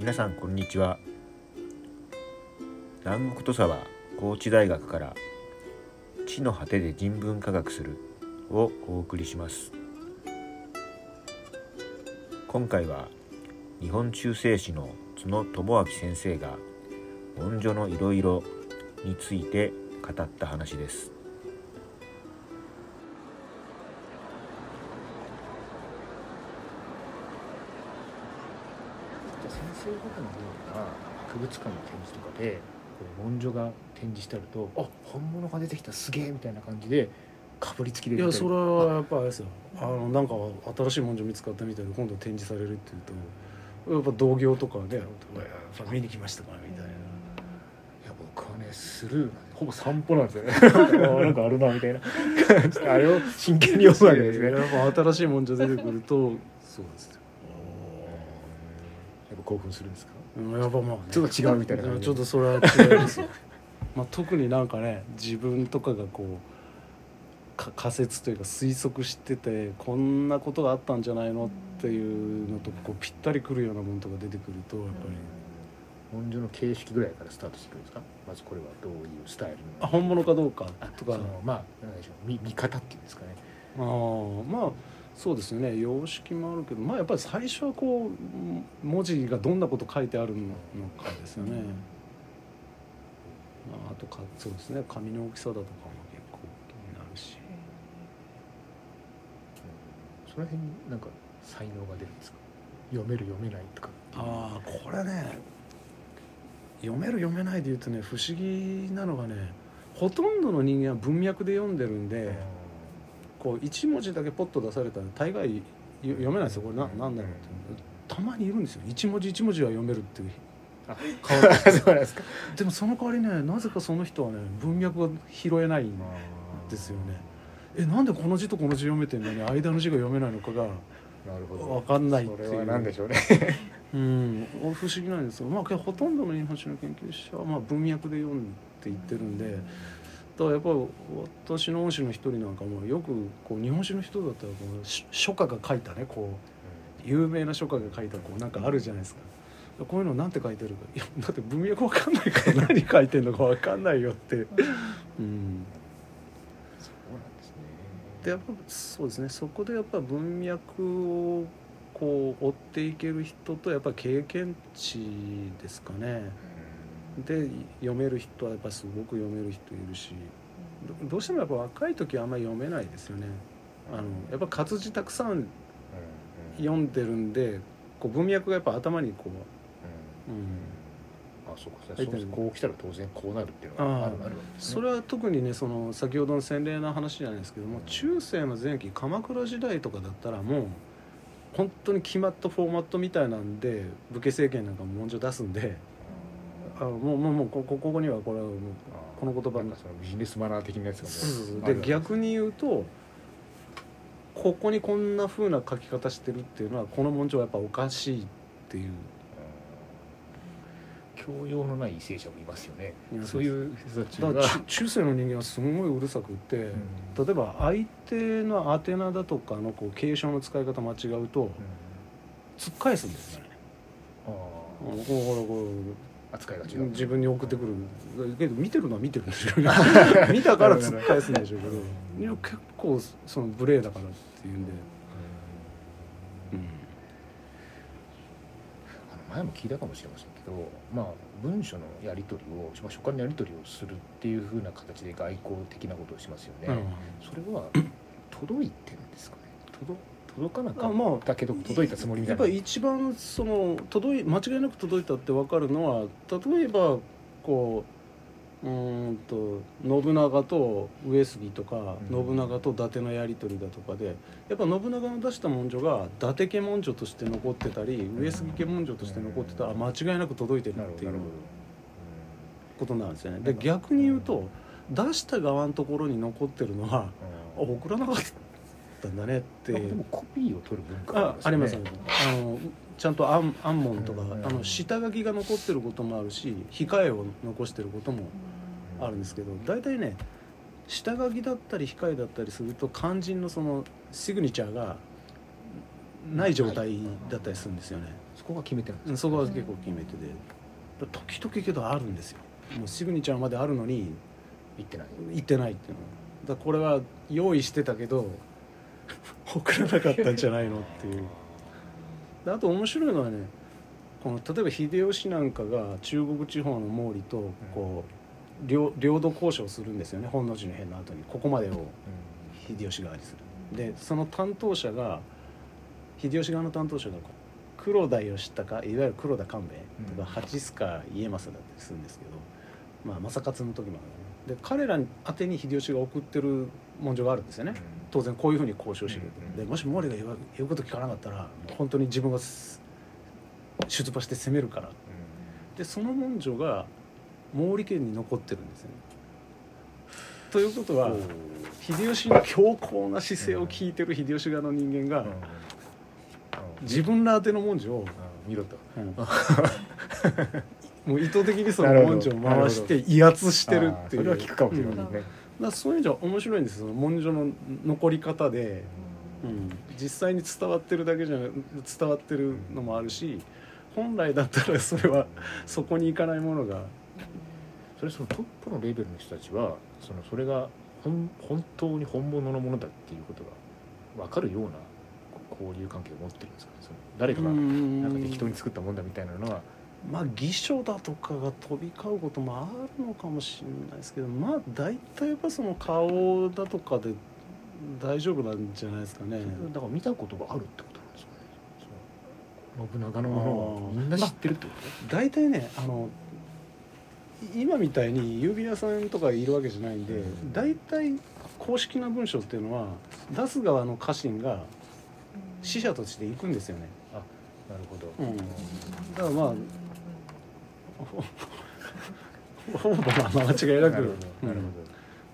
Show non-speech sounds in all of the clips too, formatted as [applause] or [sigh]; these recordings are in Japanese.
皆さんこんにちは。南国土佐は高知大学から地の果てで人文科学するをお送りします。今回は日本中世史の角智明先生が文書のいろいろについて語った話です。先生方のような博物館の展示とかで文書が展示してあるとあ本物が出てきたすげえみたいな感じでかぶりつきでいやそれはやっぱあれですよ。あのなんか新しい文書見つかったみたいで今度展示されるっていうとやっぱ同業とかねやっぱ見に来ましたかみたいな。いや僕はねスルーなんでほぼ散歩なんですよね。[laughs] あなんかあるなみたいな。[laughs] あれを真剣に読むわけですね。新しい文書出てくるとそうですよ。やっぱ興奮するんですか？うんやっぱまあ、ね、ちょっと違うみたいな感じ？ちょっとそれは違いますよ。[laughs] まあ特になんかね自分とかがこうか仮説というか推測しててこんなことがあったんじゃないのっていうのとこうぴったりくるようなものとか出てくるとやっぱり、文書の形式ぐらいからスタートしてくるんですか？まずこれはどういうスタイルの？あ本物かどうかとか。そのまあ何でしょう見見方っていうんですかね。あーまあそうですよね。様式もあるけどまあやっぱり最初はこう文字がどんなこと書いてあるのかですよね、まあ、あとかそうですね。紙の大きさだとかも結構気になるし。その辺になんか才能が出るんですか？読める読めないとか。ああこれね読める読めないで言うとね不思議なのがねほとんどの人間は文脈で読んでるんでこう一文字だけポッと出されたら大概よ読めないですよ。これななんだろうって。たまにいるんですよ。一文字一文字は読めるっていう。あ。変わるそうですか。でもその代わりねなぜかその人はね文脈が拾えないんですよね。えなんでこの字とこの字読めてんのに間の字が読めないのかがなるほど。分かんないっていう。それは何でしょうね。[laughs] うん。不思議なんですよ。まあほとんどの日本史の研究者はまあ文脈で読んでいってるんでだからやっぱり私の恩師の一人なんかもよくこう日本史の人だったらこうし書家が書いたねこう有名な書家が書いたこうなんかあるじゃないですか。こういうのなんて書いてるか。[laughs] いやだって文脈わかんないから何書いてんのかわかんないよって。うん。そうなんですね。でやっぱそうですね。そこでやっぱ文脈をこう追っていける人とやっぱ経験値ですかねで読める人はやっぱすごく読める人いるしどどうしてもやっぱ若い時はあんまり読めないですよね。あのやっぱ活字たくさん読んでるんでこう文脈がやっぱ頭にこう、うん、あそうか。そうこう来たら当然こうなるっていうのがあるあるね。それは特にねその先ほどの洗礼の話じゃないですけども中世の前期鎌倉時代とかだったらもう本当に決まったフォーマットみたいなんで武家政権なんかも文書出すんであもうもうもうここここにはこれはもうこの言葉のビジネスマナー的なやつがもうで逆に言うとここにこんな風な書き方してるっていうのはこの文書はやっぱおかしいっていう。教養のない為政者もいますよね。そういう人たちが。中中世の人間はすごいうるさくって、うん。例えば相手の宛名だとかのこう継承の使い方間違うとうん。突っ返すんですよね。あうんこうこう扱いが違う。う自分に送ってくる。けど見てるのは見てるんでしょうね。[laughs] 見たから突っ返すんでしょうけど。いや結構その無礼だからっていうんで、うん。あの前も聞いたかもしれませんけど、まあ、文書のやり取りを、まあ、書簡のやり取りをするっていうふうな形で外交的なことをしますよね、それは届いてるんですかね。届届かなかあまあったけど届いたつもりみたやっぱいなり一番その届い間違いなく届いたって分かるのは例えばこううーんと信長と上杉とか、うん。信長と伊達のやり取りだとかでやっぱ信長の出した文書が伊達家文書として残ってたり上杉家文書として残ってたら間違いなく届いてるっていうことなんですよね。で逆に言うと出した側のところに残ってるのはあほど、送らなかったんだねってう。ん、でもコピーを取る文化ああります。あのちゃんと暗暗門とか、うん。あの下書きが残ってることもあるし控えを残してることもあるんですけど大体ね下書きだったり控えだったりすると肝心のそのシグニチャーがない状態だったりするんですよね。そこが決めてるんそこは結構決め手でだ時々けどあるんですよ。もうシグニチャーまであるのに言ってない。行ってないっていうの。だこれは用意してたけど送らなかったんじゃないのっていう。であと面白いのはねこの例えば秀吉なんかが中国地方の毛利とこう領領土交渉するんですよね本能寺の変の後に。ここまでを秀吉側にする。でその担当者が秀吉側の担当者が黒田義孝いわゆる黒田官兵衛とかうん。八須賀家政だったりするんですけど、まあ正勝の時もあるね。で彼らに宛てに秀吉が送ってる文書があるんですよね当然こういうふうに交渉しろとうん。でもし毛利が言わ言うこと聞かなかったら本当に自分がす出馬して攻めるから。でその文書が毛利家に残ってるんですよね。ということは秀吉の強硬な姿勢を聞いてる秀吉側の人間が自分ら宛ての文書を、見ろと。うん。[laughs] もう意図的にその文書を回して威圧してるっていう。それは聞くかもしれないうん。ねらそういう意味じゃ面白いんですよ。その文書の残り方で、うん、実際に伝わってるだけじゃな伝わってるのもあるし本来だったらそれはそこに行かないものが。それそのトップのレベルの人たちはそのそれが本本当に本物のものだっていうことが分かるようなこう交流関係を持ってるんですかね。その誰かがなんか適当に作ったもんだみたいなのはまあ義書だとかが飛び交うこともあるのかもしれないですけどまあ大体やっぱその顔だとかで大丈夫なんじゃないですかね。だから見たことがあるってことなんですかね。信長のものみんな知ってるってこと大体ねあのい今みたいに郵便屋さんとかいるわけじゃないんでうん。大体公式な文章っていうのは出す側の家臣が死者として行くんですよね。なるほど、うん。だからまあほほぼまあ間違いなく。なるほ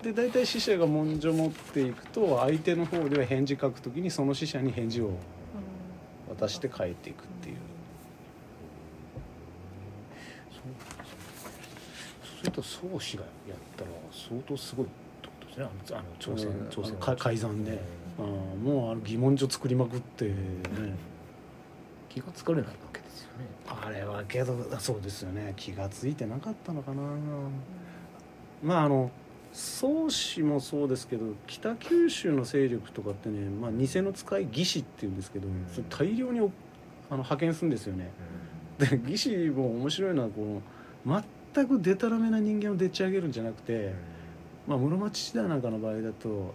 ど。で大体死者が文書持っていくと相手の方では返事書くときにその死者に返事を渡して帰っていくっていう。それと宗氏がやったら相当すごいってことですね。あのあの朝鮮、うん。朝鮮か改ざんで。うん。あーもうあの疑問書作りまくってね。気がつかれないわけですよねあれはけどそうですよね。気が付いてなかったのかな。まああの宗氏もそうですけど北九州の勢力とかってね、まあ、偽の使い義士っていうんですけど、うん。それ大量におあの派遣するんですよね。で義士も面白いのはこう全くデタラメな人間をでっち上げるんじゃなくて、まあ、室町時代なんかの場合だと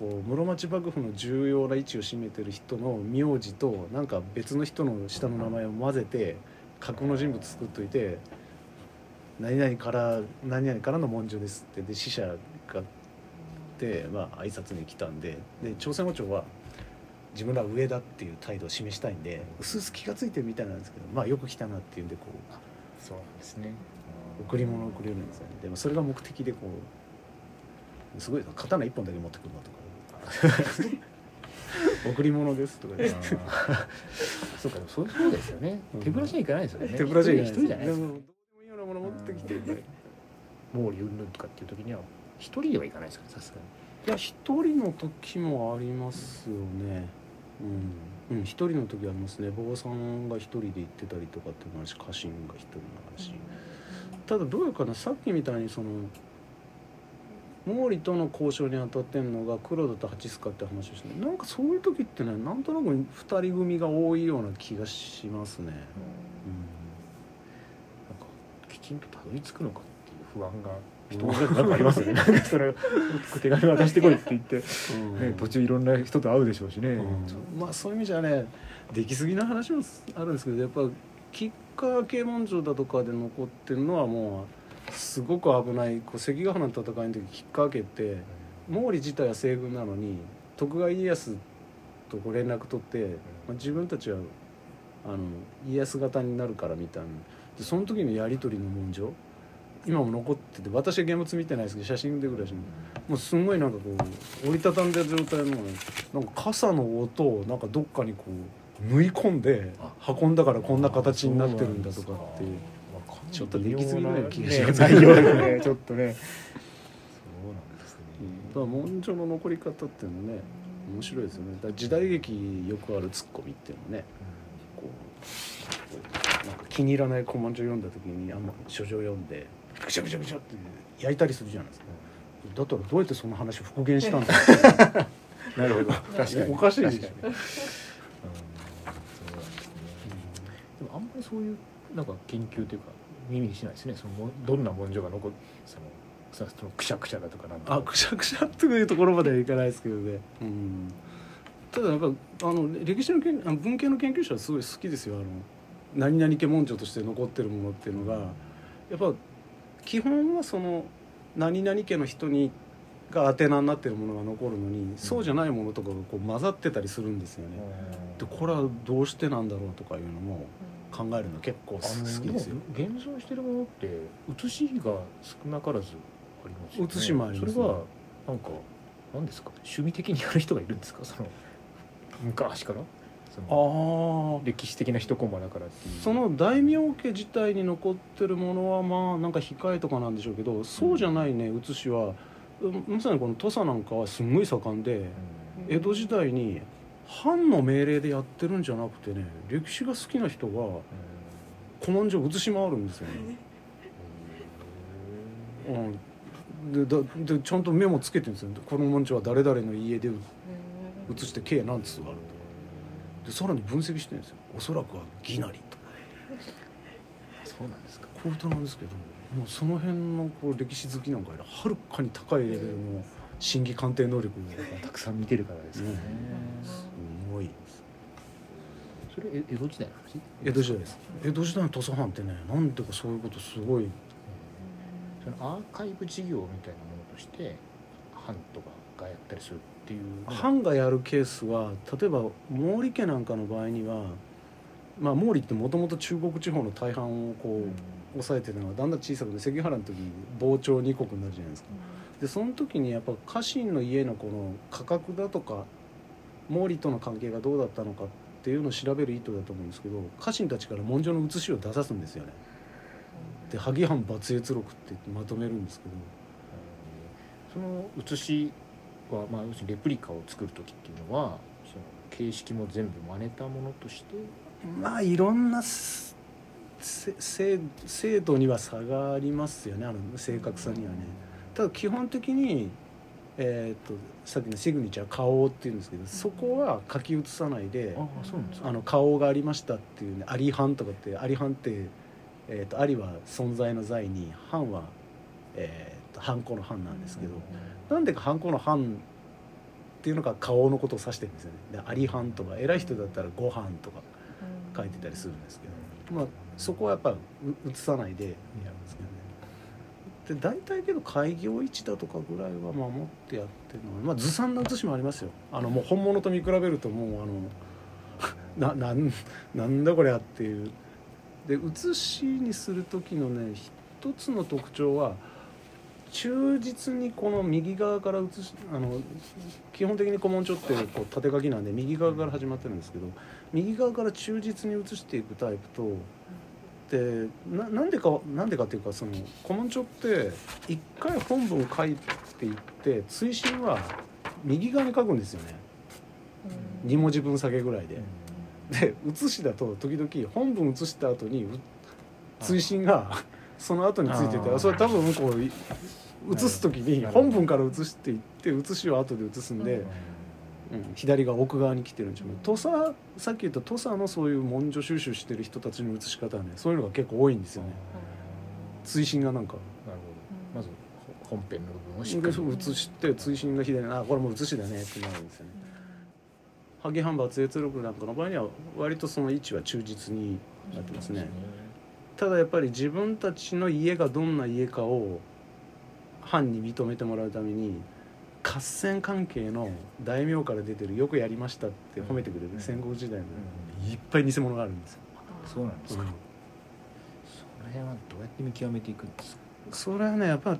こう室町幕府の重要な位置を占めてる人の名字となんか別の人の下の名前を混ぜて架空の人物作っといて何々から何々からの文書ですってで死者がでまあ挨拶に来たんでで朝鮮王朝は自分ら上だっていう態度を示したいんでうすうす気が付いてるみたいなんですけどまあよく来たなっていうんでこうそうなんですね。贈り物をくれるんですよねでもそれが目的でこうすごい刀一本だけ持ってくるのとか [laughs] 贈り物ですとか言ってあー。そうかでもそうそうですよね。うん。手ぶらじゃいかないですよね。手ぶらじゃいけない一人じゃないですか。でもどうでもいいようなもの持ってきて毛利云々とかっていう時には一人ではいかないですかねさすがに。いや一人の時もありますよね。うん。うん一人の時ありますね。坊さんが一人で行ってたりとかっていうのもあるし家臣が一人もあるしただどうやかなさっきみたいにその毛利との交渉に当たってんのが黒田と八須賀って話をしてなんかそういう時ってねなんとなく二人組が多いような気がしますね、なんかきちんとたどり着くのかっていう不安が人うん。なんかありますよね。[laughs] それ手紙渡してこいって言って、うん。ね、途中いろんな人と会うでしょうしね、うん。まあそういう意味じゃね出来すぎな話もあるんですけどやっぱ吉川系文書だとかで残ってるのはもうすごく危ないこう関ヶ原の戦いの時吉川家って毛利自体は西軍なのに徳川家康とこう連絡取って、まあ、自分たちはあの家康型になるからみたいな。でその時のやり取りの文書今も残ってて私は現物見てないですけど写真でぐらいしかもうすんごいなんかこう折りたたんでる状態のねなんか傘の音をなんかどっかにこう縫い込んで運んだからこんな形になってるんだとかっていうちょっと出来すぎない気がします。内容ですねちょっとね。そうなんですね。だから文書の残り方っていうのね面白いですよね。だから時代劇よくあるツッコミっていうのねこう気に入らない古文書読んだ時にあんま書状読んでぐちゃぐちゃぐちゃって焼いたりするじゃないですか。だったらどうやってその話を復元したんだ [laughs] なるほど。[laughs] 確かに。おかしいですね。でもあんまりそういうなんか研究というか耳にしないですね。そのもどんな文書が残っそのそのくしゃくしゃだとかなんとか。あくしゃくしゃっていうところまではいかないですけどね、うん、ただやっぱあの歴史の研あの文系の研究者はすごい好きですよ。あの何々家文書として残ってるものっていうのが。やっぱ基本はその何々家の人にが宛名になってるものが残るのに、そうじゃないものとかがこう混ざってたりするんですよね。でこれはどうしてなんだろうとかいうのも考えるの結構好きですよ。現存してるものって写しが少なからずありますよね。写しもありますね。それはなんか何ですか？趣味的にやる人がいるんですか？その昔から？ああ歴史的な一コマだからっていう。その大名家自体に残ってるものはまあなんか控えとかなんでしょうけどそうじゃないね写しは。うんまさにこの土佐なんかはすんごい盛んでうん。江戸時代に藩の命令でやってるんじゃなくてね歴史が好きな人が古文書写し回るんですよね。うん、でだでちゃんとメモつけてるんですよ。この文書は誰々の家で写して計何通あると。でさらに分析してるんですよ。おそらくは義なりと。か [laughs] そうなんですか。こういうことなんですけどもうその辺のこう歴史好きなんかよりはるかに高いレベルの審議鑑定能力が [laughs] たくさん見てるからですよね、それえ江戸時代の話？江戸時代です。江戸時代の土佐藩ってねなんていうかそういうことすごい。そのアーカイブ事業みたいなものとして藩とかがやったりするっていう。藩がやるケースは例えば毛利家なんかの場合にはまあ毛利ってもともと中国地方の大半をこう、抑えてたのがだんだん小さくて関ヶ原の時膨張二国になるじゃないですか。でその時にやっぱ家臣の家のこの価格だとか毛利との関係がどうだったのかっていうのを調べる意図だと思うんですけど家臣たちから文書の写しを出さすんですよね。で萩藩抜閲録ってまとめるんですけど。その写しは、まあ、要するにレプリカを作る時っていうのはその形式も全部真似たものとして？まあいろんな精度には差がありますよね。あの正確さにはね。ただ基本的にえー、とさっきのシグニチャー顔っていうんですけどそこは書き写さないであの顔がありましたっていうねアリハンとかってアリハンって、えー、とアリは存在の在にハンは、えー、とハンコのハンなんですけど、なんでかハンコのハンっていうのが顔のことを指してるんですよね。でアリハンとか偉い人だったらご飯とか書いてたりするんですけど、まあ、そこはやっぱう写さないでやるんですけどねで大体けど開業位置だとかぐらいは。守ってやってるのは、まあ、ずさんな写しもありますよ。あのもう本物と見比べるともうあの [laughs] ななんなんだこれゃっていう。で写しにする時のね一つの特徴は忠実にこの右側から写しあの基本的に古文書ってこう縦書きなんで右側から始まってるんですけど右側から忠実に写していくタイプとでななんでかなんでかっていうかその古文書って一回本文書いていって追伸は右側に書くんですよね。2文字分下げぐらいで。で写しだと時々本文写した後にう追伸がその後についててそれ多分こうい写す時に本文から写していって写しを後で写すんで、うん。左が奥側に来てるんでしょうけど土佐さっき言った土佐のそういう文書収集してる人たちの写し方はねそういうのが結構多いんですよね。追伸がなんか。なるほど。まずほ本編の部分をしっかでり写して追伸が左にあこれもう写しだねってなるんですよね。萩藩抜閲録なんかの場合には割とその位置は忠実になってますね。ただやっぱり自分たちの家がどんな家かを藩に認めてもらうために合戦関係の大名から出てるよくやりましたって褒めてくれる戦国時代の。いっぱい偽物があるんですよ、そうなんですか、その辺はどうやって見極めていくんですか？それはねやっぱ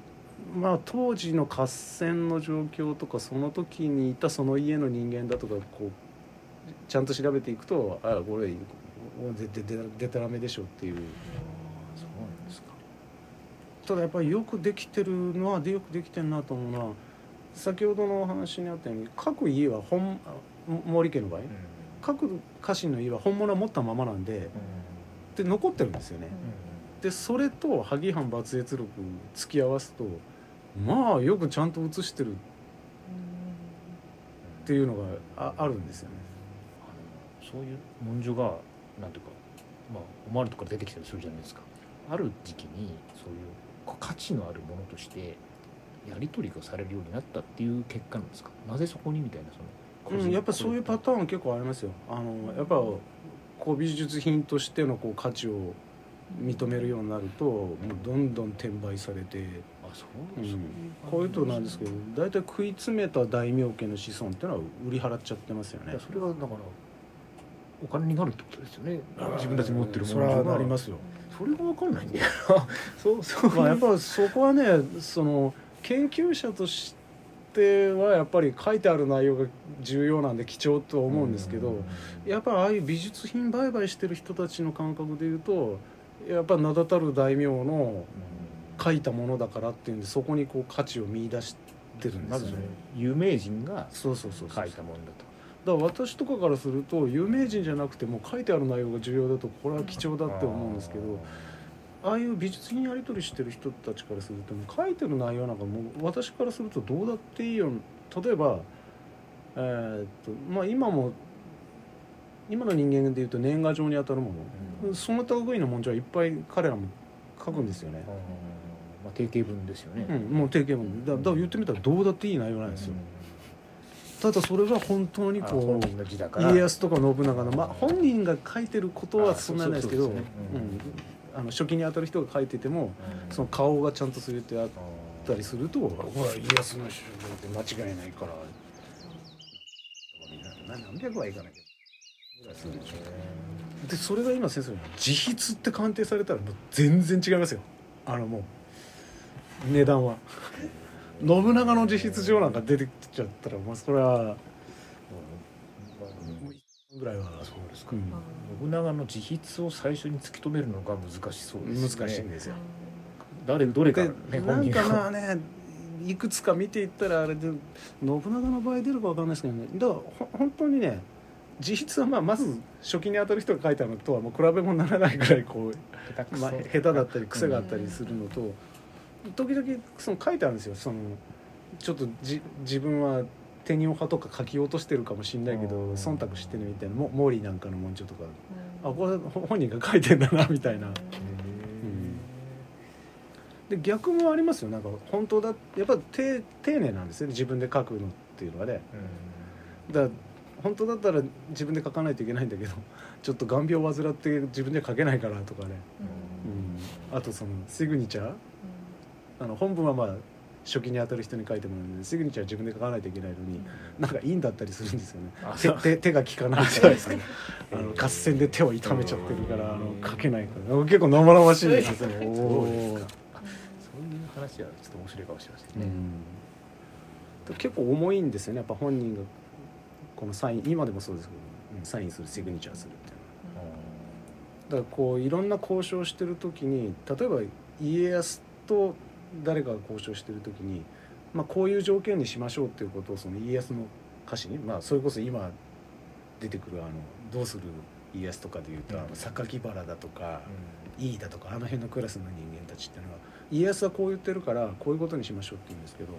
まあ当時の合戦の状況とかその時にいたその家の人間だとかこうちゃんと調べていくとあこれででででたらめでしょっていう。そうなんですか。ただやっぱりよくできてるのはでよくできてるなと思うのは先ほどのお話にあったように各家は本毛利家の場合各家臣の家は本物は持ったままなんでで残ってるんですよね。でそれと萩藩抜越録突き合わすとまあよくちゃんと写してるっていうのがああるんですよね。そういう文書がなんていうかまあオマールとか出てきたりするじゃないですかある時期にそういう価値のあるものとしてやり取りがされるようになったっていう結果なんですか？なぜそこにみたいなそのうん、やっぱそういうパターン結構ありますよ。あのやっぱこう美術品としてのこう価値を認めるようになるともうどんどん転売されて、あそううんそういうこういうとなんですけど大体食い詰めた大名家の子孫っていうのは売り払っちゃってますよね。それはだからお金になるってことですよね自分たち持ってるもそれはのがなりますよ。それが分かんないんだよな [laughs] そうそうまあやっぱそこはねその研究者としてはやっぱり書いてある内容が重要なんで貴重とは思うんですけど、やっぱああいう美術品売買してる人たちの感覚でいうとやっぱ名だたる大名の書いたものだからっていうんでそこにこう価値を見出してるんでますよね。の。有名人が書いたもんだと。だから私とかからすると有名人じゃなくても書いてある内容が重要だとこれは貴重だって思うんですけどああいう美術品やり取りしてる人たちからするともう書いてる内容なんかもう私からするとどうだっていいよ。例えばえーっとまあ今も今の人間でいうと年賀状に当たるもの、うん。その類の文字はいっぱい彼らも書くんですよね、まあ定型文ですよね。うん、もう定型文。だだから言ってみたらどうだっていい内容なんですよ、ただそれが本当にあこう家康とか信長の、まあ、本人が書いてることはそんなにないですけどあの初期に当たる人が書いててもその顔がちゃんとするってあったりするとほら家康の主張って間違いないから。な何百はいかないけどでしょでそれが今先生の自筆って鑑定されたらもう全然違いますよ。あのもう値段は。信長の自筆上なんか出てきちゃったらもうそれはぐらいはそうですかうん。信長の自筆を最初に突き止めるのが難しそうですね。難しいんですよ。誰どれかでねなんか本人がまあねいくつか見ていったらあれで信長の場合出るかわかんないですけどね。だからほ本当にね自筆はまあまず初期に当たる人が書いたのとはもう比べ物にならないぐらいこう、まあ、下手だったり癖があったりするのと、時々その書いてあるんですよ。そのちょっとじ自分は手に派とか書き落としてるかもしれないけどうん。忖度してるみたいなもモーリーなんかの文書とか。あこれほ本人が書いてんだなみたいな。で逆もありますよ。なんか本当だやっぱ丁丁寧なんですよね自分で書くのっていうのはね。だから本当だったら自分で書かないといけないんだけど [laughs] ちょっと眼病を患って自分で書けないからとかね、うん、あとそのシグニチャー？あの本文はまあ初期に当たる人に書いてもらうのでシグニチャーは自分で書かないといけないのになんかいいんだったりするんですよね。手手手が利かないからですね。あの合戦で手を痛めちゃってるからあの書けないか。ら結構生々しいですよね。そうですか。そういう話はちょっと面白いかもしれませんね、うん、結構重いんですよね。やっぱ本人がこのサイン今でもそうですけど、うん。サインするシグニチャーするっていうのは。だからこういろんな交渉してる時に例えば家康と誰かが交渉してる時に、まあ、こういう条件にしましょうっていうことをその家康の歌詞に、まあ、それこそ今出てくるあの「どうする家康」とかでいうと、うん。あの榊原だとか井伊だとかあの辺のクラスの人間たちっていうのは家康はこう言ってるからこういうことにしましょうって言うんですけど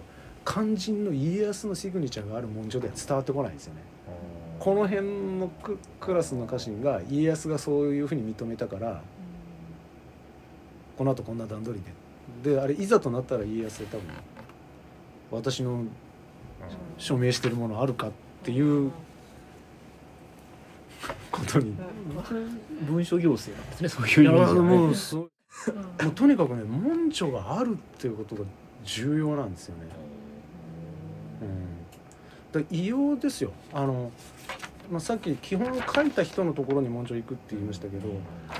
肝心の家康のシグニチャーがある文書では伝わってこないんですよね。この辺のククラスの家臣が家康がそういうふうに認めたからこの後こんな段取りでであれいざとなったら家康は多分私の署名してるものあるかっていうことに。文書行政なんですねそういう意味ではね。もうもうとにかくね文書があるっていうことが重要なんですよね。うん、だ異様ですよ。あの、まあ、さっき基本書いた人のところに文書行くって言いましたけど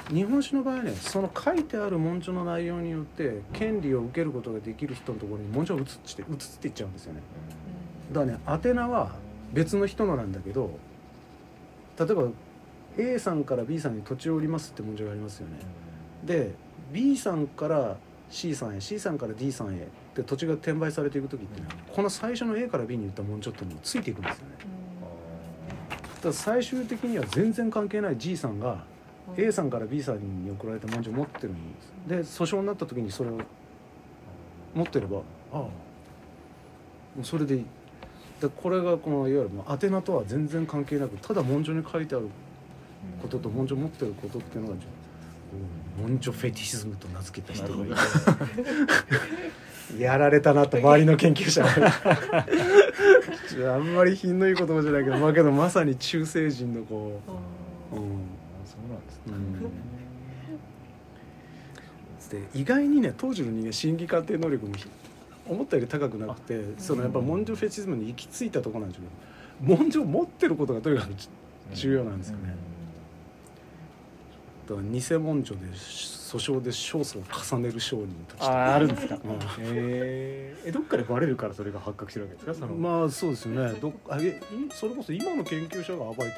日本史の場合はねその書いてある文書の内容によって権利を受けることができる人のところに文書を移して移っていっちゃうんですよね。だからね宛名は別の人のなんだけど例えば A さんから B さんに土地を売りますって文書がありますよね。で B さんから C さんへ C さんから D さんへって土地が転売されていく時ってねこの最初の A から B に言った文書っていうついていくんですよねだ最終的には全然関係ない G さんが A さんから B さんに送られた文字を持ってるんです。で訴訟になった時にそれを持ってればああもうそれでいい。でこれがこのいわゆる宛名とは全然関係なくただ文書に書いてあることと文書持ってることっていうのが文書フェティシズムと名付けた人がいて。[laughs] やられたなと周りの研究者 [laughs] あんまり品のいい言葉じゃないけどまあけどまさに中世人のこう、うんそうなんですねで意外にね当時の人間心理鑑定能力も思ったより高くなくてそのやっぱ文書フェチズムに行き着いたところなんですけど文書を持ってることがとにかく重要なんですよね。だから偽文書で訴訟で勝訴を重ねる商人たちとあああるんですか？うへえどっかでバレるからそれが発覚してるわけですか？その。んまあそうですよね。どあえいそれこそ今の研究者が暴いたのが